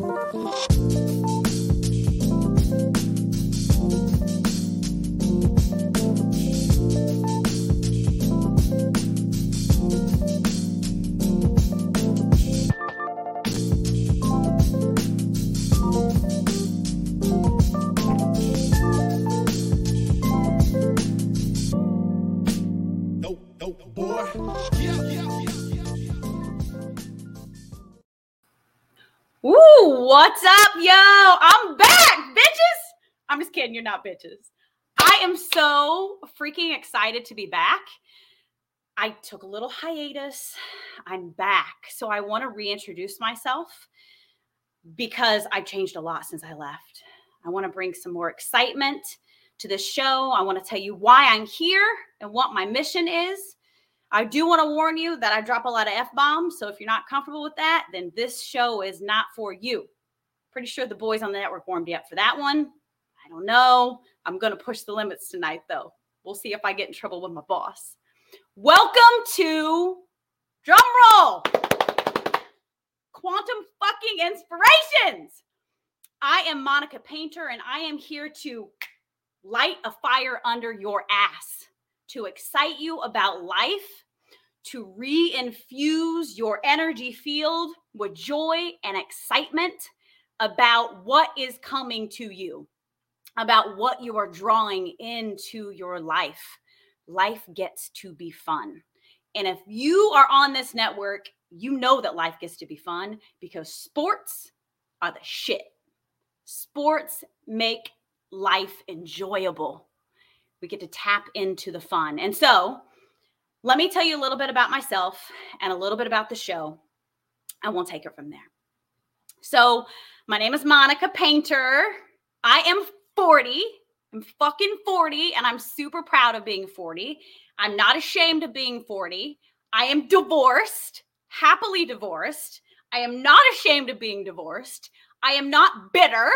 Woo, what's up, yo? I'm back, bitches. I'm just kidding, you're not bitches. I am so freaking excited to be back. I took a little hiatus. I'm back. So I want to reintroduce myself because I've changed a lot since I left. I want to bring some more excitement to this show. I want to tell you why I'm here and what my mission is. I do want to warn you that I drop a lot of F bombs. So if you're not comfortable with that, then this show is not for you. Pretty sure the boys on the network warmed you up for that one. Don't know. I'm going to push the limits tonight, though. We'll see if I get in trouble with my boss. Welcome to drum roll quantum fucking inspirations. I am Monica Painter, and I am here to light a fire under your ass to excite you about life, to re-infuse your energy field with joy and excitement about what is coming to you, about what you are drawing into your life. Life gets to be fun. And if you are on this network, you know that life gets to be fun because sports are the shit. Sports make life enjoyable we get to tap into the fun. And so, let me tell you a little bit about myself and a little bit about the show, and we'll take it from there. So, my name is Monica Painter. I am 40. I'm fucking 40, and I'm super proud of being 40. I'm not ashamed of being 40. I am divorced, happily divorced. I am not ashamed of being divorced. I am not bitter.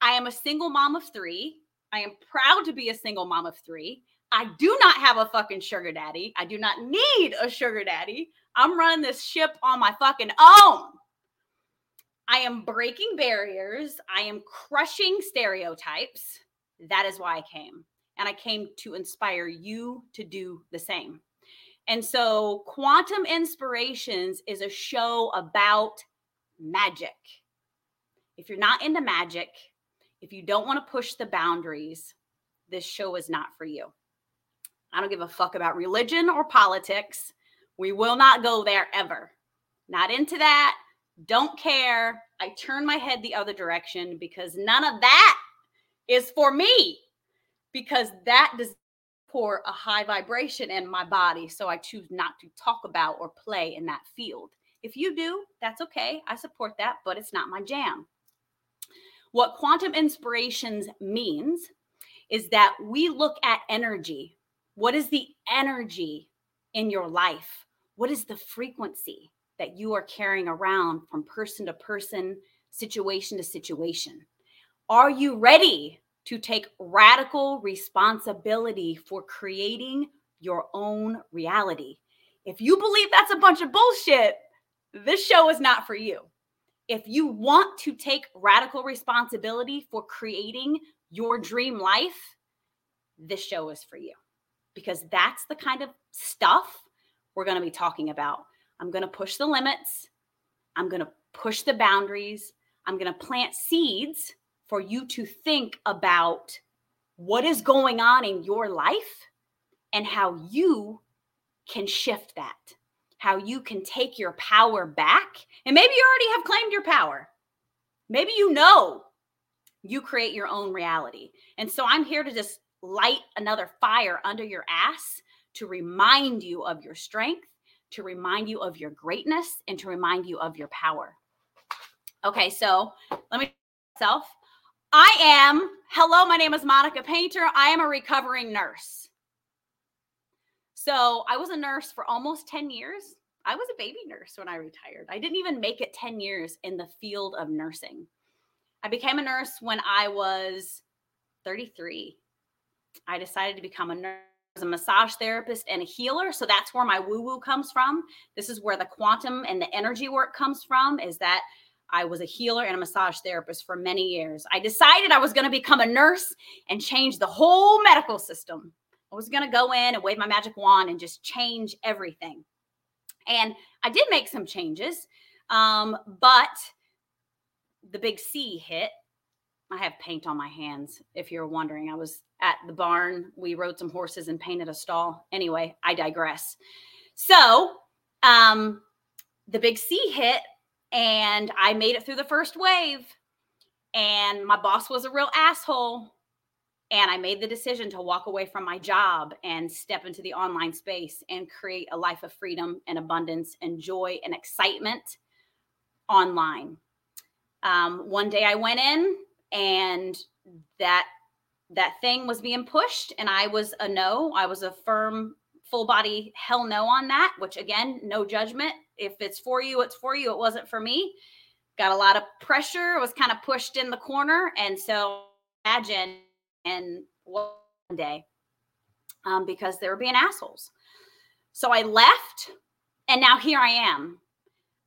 I am a single mom of three. I am proud to be a single mom of three. I do not have a fucking sugar daddy. I do not need a sugar daddy. I'm running this ship on my fucking own. I am breaking barriers. I am crushing stereotypes. That is why I came. And I came to inspire you to do the same. And so, Quantum Inspirations is a show about magic. If you're not into magic, if you don't want to push the boundaries, this show is not for you. I don't give a fuck about religion or politics. We will not go there ever. Not into that. Don't care. I turn my head the other direction because none of that is for me because that does pour a high vibration in my body. So I choose not to talk about or play in that field. If you do, that's okay. I support that, but it's not my jam. What quantum inspirations means is that we look at energy. What is the energy in your life? What is the frequency that you are carrying around from person to person, situation to situation? Are you ready to take radical responsibility for creating your own reality? If you believe that's a bunch of bullshit, this show is not for you if you want to take radical responsibility for creating your dream life, this show is for you because that's the kind of stuff we're going to be talking about. I'm going to push the limits, I'm going to push the boundaries, I'm going to plant seeds for you to think about what is going on in your life and how you can shift that how you can take your power back. And maybe you already have claimed your power. Maybe you know you create your own reality. And so I'm here to just light another fire under your ass to remind you of your strength, to remind you of your greatness, and to remind you of your power. Okay, so let me self. I am, hello, my name is Monica Painter. I am a recovering nurse. So I was a nurse for almost 10 years. I was a baby nurse when I retired. I didn't even make it 10 years in the field of nursing. I became a nurse when I was 33. I decided to become a nurse, a massage therapist, and a healer. So that's where my woo woo comes from. This is where the quantum and the energy work comes from, is that I was a healer and a massage therapist for many years. I decided I was going to become a nurse and change the whole medical system. I was going to go in and wave my magic wand and just change everything. And I did make some changes, um, but the big C hit. I have paint on my hands, if you're wondering. I was at the barn. We rode some horses and painted a stall. Anyway, I digress. So, um, the big C hit and I made it through the first wave. And my boss was a real asshole. And I made the decision to walk away from my job and step into the online space and create a life of freedom and abundance and joy and excitement online. Um, one day I went in and that that thing was being pushed and I was a no. I was a firm full body hell no on that, which again, no judgment. If it's for you, it's for you. It wasn't for me. Got a lot of pressure, was kind of pushed in the corner. And so imagine and one day um, because they were being assholes. So I left and now here I am.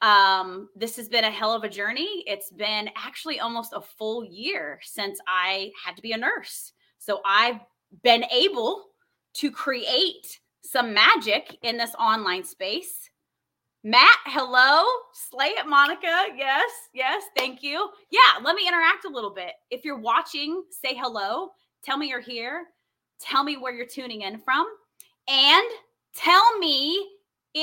Um, this has been a hell of a journey. It's been actually almost a full year since I had to be a nurse. So I've been able to create some magic in this online space. Matt, hello. Slay it, Monica. Yes, yes, thank you. Yeah, let me interact a little bit. If you're watching, say hello. Tell me you're here. Tell me where you're tuning in from. And tell me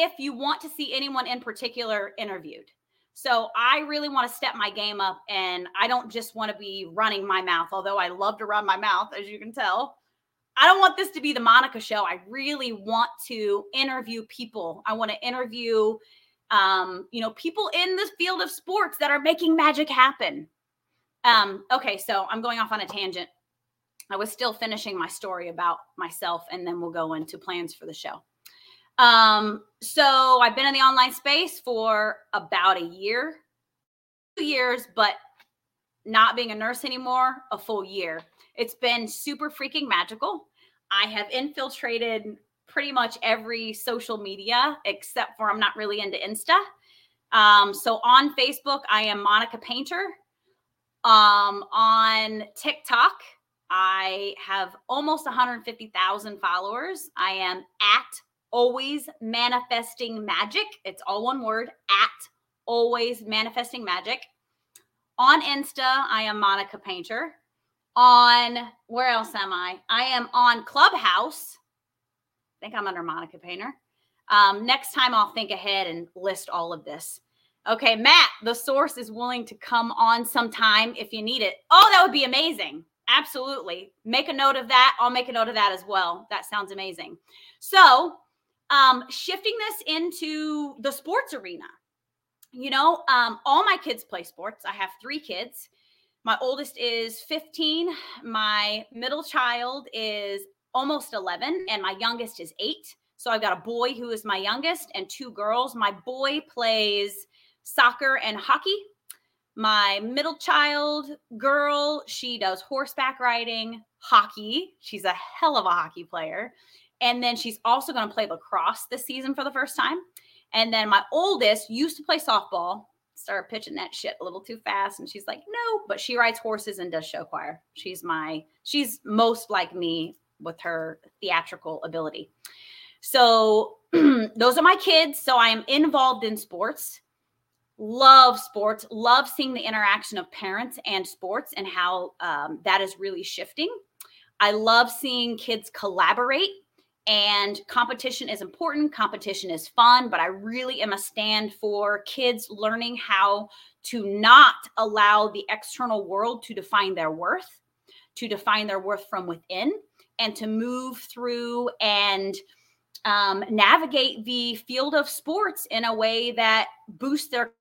if you want to see anyone in particular interviewed. So I really want to step my game up and I don't just want to be running my mouth, although I love to run my mouth, as you can tell. I don't want this to be the Monica show. I really want to interview people. I want to interview, um, you know, people in the field of sports that are making magic happen. Um, okay, so I'm going off on a tangent. I was still finishing my story about myself, and then we'll go into plans for the show. Um, so I've been in the online space for about a year, two years, but not being a nurse anymore, a full year. It's been super freaking magical. I have infiltrated pretty much every social media except for I'm not really into Insta. Um, so on Facebook, I am Monica Painter. Um, on TikTok, I have almost 150,000 followers. I am at always manifesting magic. It's all one word at always manifesting magic. On Insta, I am Monica Painter on where else am I? I am on Clubhouse. I think I'm under Monica Painter. Um, next time I'll think ahead and list all of this. Okay, Matt, the source is willing to come on sometime if you need it. Oh, that would be amazing. Absolutely. Make a note of that. I'll make a note of that as well. That sounds amazing. So, um, shifting this into the sports arena. You know, um, all my kids play sports. I have three kids. My oldest is 15. My middle child is almost 11, and my youngest is eight. So I've got a boy who is my youngest and two girls. My boy plays soccer and hockey. My middle child girl, she does horseback riding, hockey. She's a hell of a hockey player. And then she's also going to play lacrosse this season for the first time. And then my oldest used to play softball started pitching that shit a little too fast. And she's like, no, but she rides horses and does show choir. She's my, she's most like me with her theatrical ability. So those are my kids. So I am involved in sports. Love sports. Love seeing the interaction of parents and sports and how um, that is really shifting. I love seeing kids collaborate and competition is important competition is fun but i really am a stand for kids learning how to not allow the external world to define their worth to define their worth from within and to move through and um, navigate the field of sports in a way that boosts their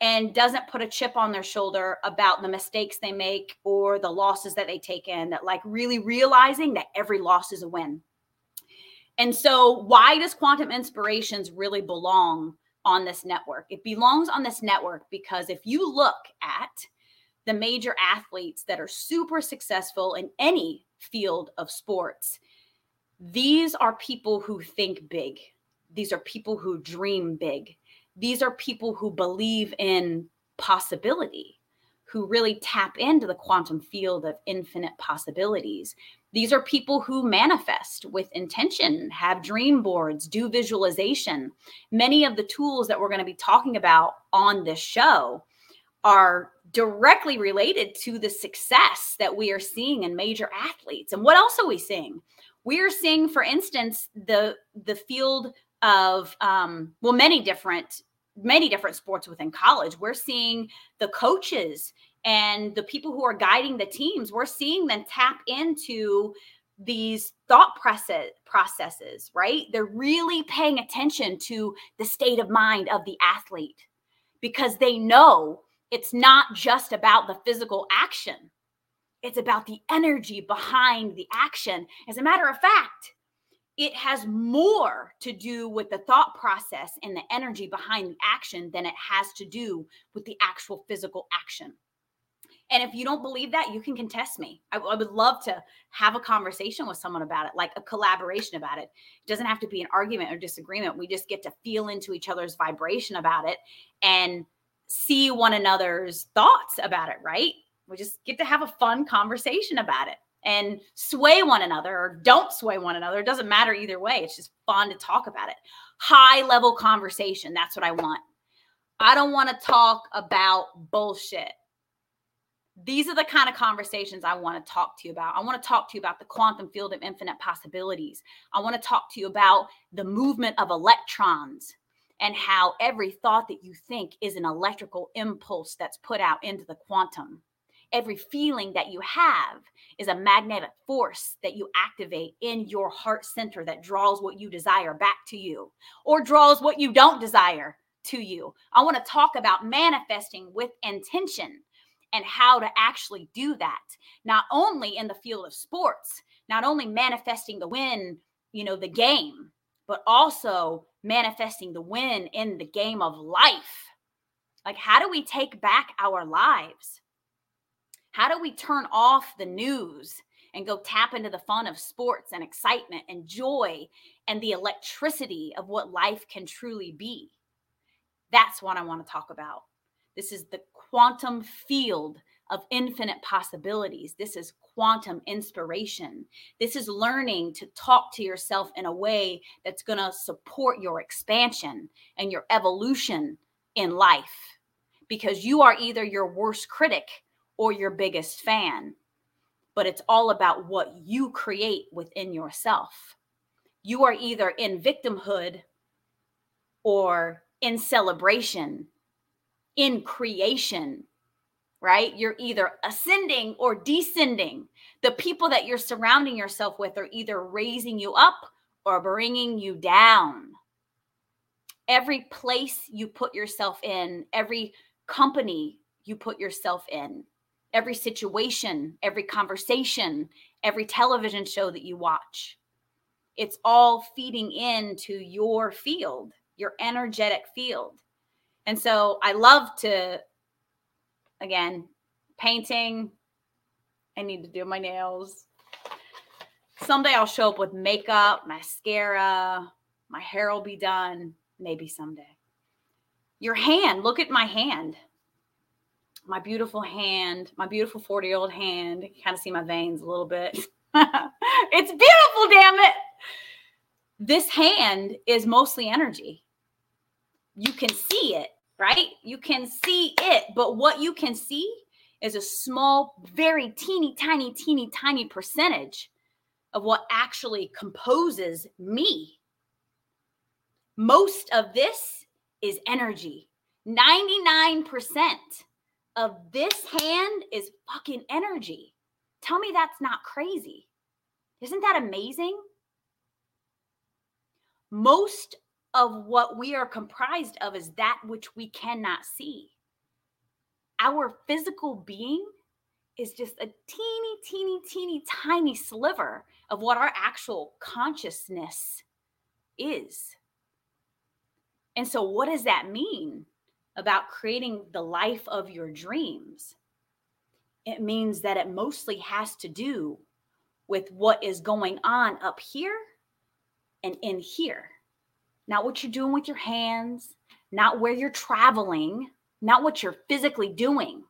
and doesn't put a chip on their shoulder about the mistakes they make or the losses that they take in that like really realizing that every loss is a win and so, why does Quantum Inspirations really belong on this network? It belongs on this network because if you look at the major athletes that are super successful in any field of sports, these are people who think big. These are people who dream big. These are people who believe in possibility, who really tap into the quantum field of infinite possibilities. These are people who manifest with intention, have dream boards, do visualization. Many of the tools that we're going to be talking about on this show are directly related to the success that we are seeing in major athletes. And what else are we seeing? We are seeing, for instance, the the field of um, well, many different many different sports within college. We're seeing the coaches and the people who are guiding the teams. We're seeing them tap into these thought process processes, right? They're really paying attention to the state of mind of the athlete because they know it's not just about the physical action. It's about the energy behind the action. As a matter of fact, it has more to do with the thought process and the energy behind the action than it has to do with the actual physical action. And if you don't believe that, you can contest me. I, I, would love to have a conversation with someone about it, like a collaboration about it. It doesn't have to be an argument or disagreement. We just get to feel into each other's vibration about it and see one another's thoughts about it, right? We just get to have a fun conversation about it and sway one another or don't sway one another. It doesn't matter either way. It's just fun to talk about it. High level conversation. That's what I want. I don't want to talk about bullshit. These are the kind of conversations I want to talk to you about. I want to talk to you about the quantum field of infinite possibilities. I want to talk to you about the movement of electrons and how every thought that you think is an electrical impulse that's put out into the quantum every feeling that you have is a magnetic force that you activate in your heart center that draws what you desire back to you or draws what you don't desire to you. I want to talk about manifesting with intention and how to actually do that, not only in the field of sports, not only manifesting the win, you know, the game, but also manifesting the win in the game of life. Like, how do we take back our lives? How do we turn off the news and go tap into the fun of sports and excitement and joy and the electricity of what life can truly be? That's what I want to talk about. This is the quantum field of infinite possibilities. This is quantum inspiration. This is learning to talk to yourself in a way that's going to support your expansion and your evolution in life because you are either your worst critic or your biggest fan, but it's all about what you create within yourself. You are either in victimhood or in celebration, in creation, right? You're either ascending or descending. The people that you're surrounding yourself with are either raising you up or bringing you down. Every place you put yourself in, every company you put yourself in, every situation, every conversation, every television show that you watch. It's all feeding into your field, your energetic field. And so I love to, again, painting. I need to do my nails. Someday I'll show up with makeup, mascara, my hair will be done. Maybe someday. Your hand, look at my hand my beautiful hand, my beautiful 40 year old hand. You kind of see my veins a little bit. it's beautiful, damn it. This hand is mostly energy. You can see it, right? You can see it, but what you can see is a small, very teeny, tiny, teeny, tiny percentage of what actually composes me. Most of this is energy. 99% of this hand is fucking energy. Tell me that's not crazy. Isn't that amazing? Most of what we are comprised of is that which we cannot see. Our physical being is just a teeny, teeny, teeny, tiny sliver of what our actual consciousness is. And so, what does that mean? About creating the life of your dreams, it means that it mostly has to do with what is going on up here and in here. Not what you're doing with your hands, not where you're traveling, not what you're physically doing.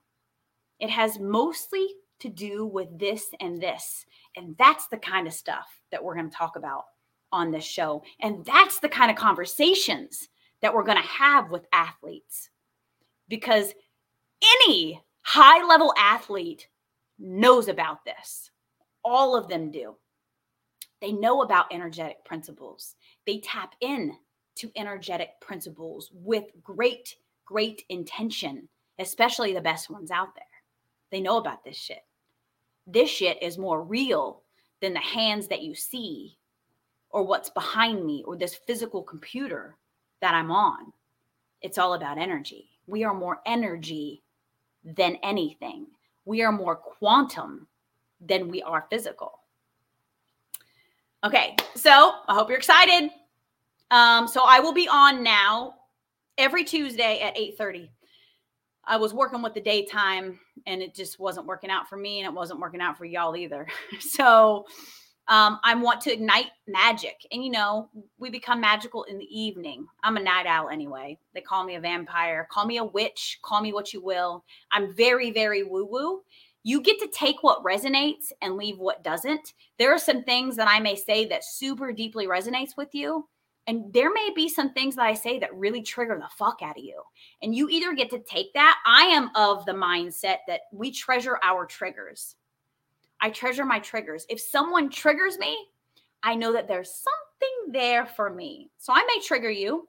It has mostly to do with this and this. And that's the kind of stuff that we're going to talk about on this show. And that's the kind of conversations that we're going to have with athletes. Because any high level athlete knows about this. All of them do. They know about energetic principles. They tap in to energetic principles with great, great intention, especially the best ones out there. They know about this shit. This shit is more real than the hands that you see or what's behind me or this physical computer that I'm on. It's all about energy. We are more energy than anything. We are more quantum than we are physical. Okay, so I hope you're excited. Um, so I will be on now every Tuesday at 8:30. I was working with the daytime and it just wasn't working out for me and it wasn't working out for y'all either. so um, I want to ignite magic. And you know, we become magical in the evening. I'm a night owl anyway. They call me a vampire, call me a witch, call me what you will. I'm very, very woo woo. You get to take what resonates and leave what doesn't. There are some things that I may say that super deeply resonates with you. And there may be some things that I say that really trigger the fuck out of you. And you either get to take that. I am of the mindset that we treasure our triggers I treasure my triggers. If someone triggers me, I know that there's something there for me. So I may trigger you.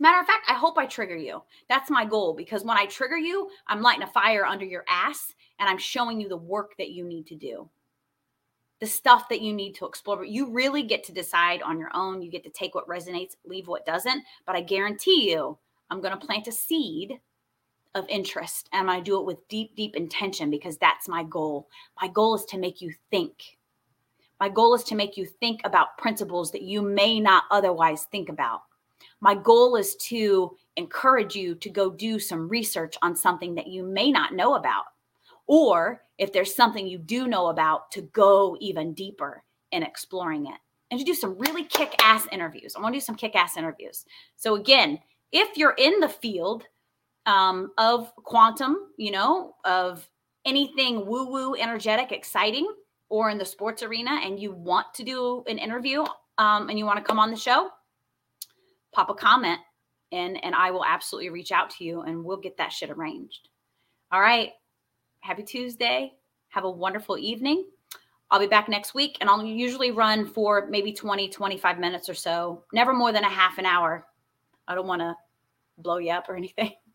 Matter of fact, I hope I trigger you. That's my goal because when I trigger you, I'm lighting a fire under your ass and I'm showing you the work that you need to do, the stuff that you need to explore. But you really get to decide on your own. You get to take what resonates, leave what doesn't. But I guarantee you, I'm going to plant a seed of interest and I do it with deep, deep intention because that's my goal. My goal is to make you think. My goal is to make you think about principles that you may not otherwise think about. My goal is to encourage you to go do some research on something that you may not know about. Or if there's something you do know about, to go even deeper in exploring it and to do some really kick ass interviews. I want to do some kick ass interviews. So, again, if you're in the field, um, of quantum, you know, of anything woo woo, energetic, exciting, or in the sports arena, and you want to do an interview um, and you want to come on the show, pop a comment in, and I will absolutely reach out to you and we'll get that shit arranged. All right. Happy Tuesday. Have a wonderful evening. I'll be back next week and I'll usually run for maybe 20, 25 minutes or so, never more than a half an hour. I don't want to blow you up or anything.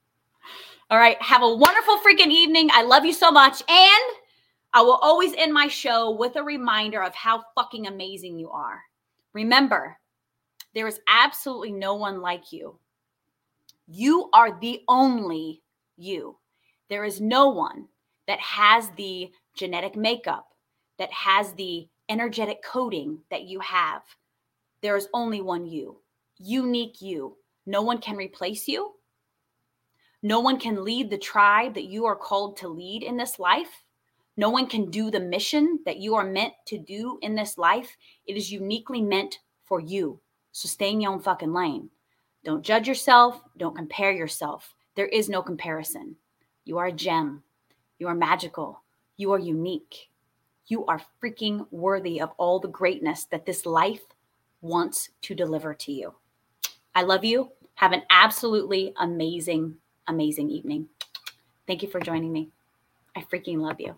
All right. Have a wonderful freaking evening. I love you so much. And I will always end my show with a reminder of how fucking amazing you are. Remember, there is absolutely no one like you. You are the only you. There is no one that has the genetic makeup, that has the energetic coding that you have. There is only one you, unique you. No one can replace you. No one can lead the tribe that you are called to lead in this life. No one can do the mission that you are meant to do in this life. It is uniquely meant for you. So stay in your own fucking lane. Don't judge yourself. Don't compare yourself. There is no comparison. You are a gem. You are magical. You are unique. You are freaking worthy of all the greatness that this life wants to deliver to you. I love you. Have an absolutely amazing amazing evening. Thank you for joining me. I freaking love you.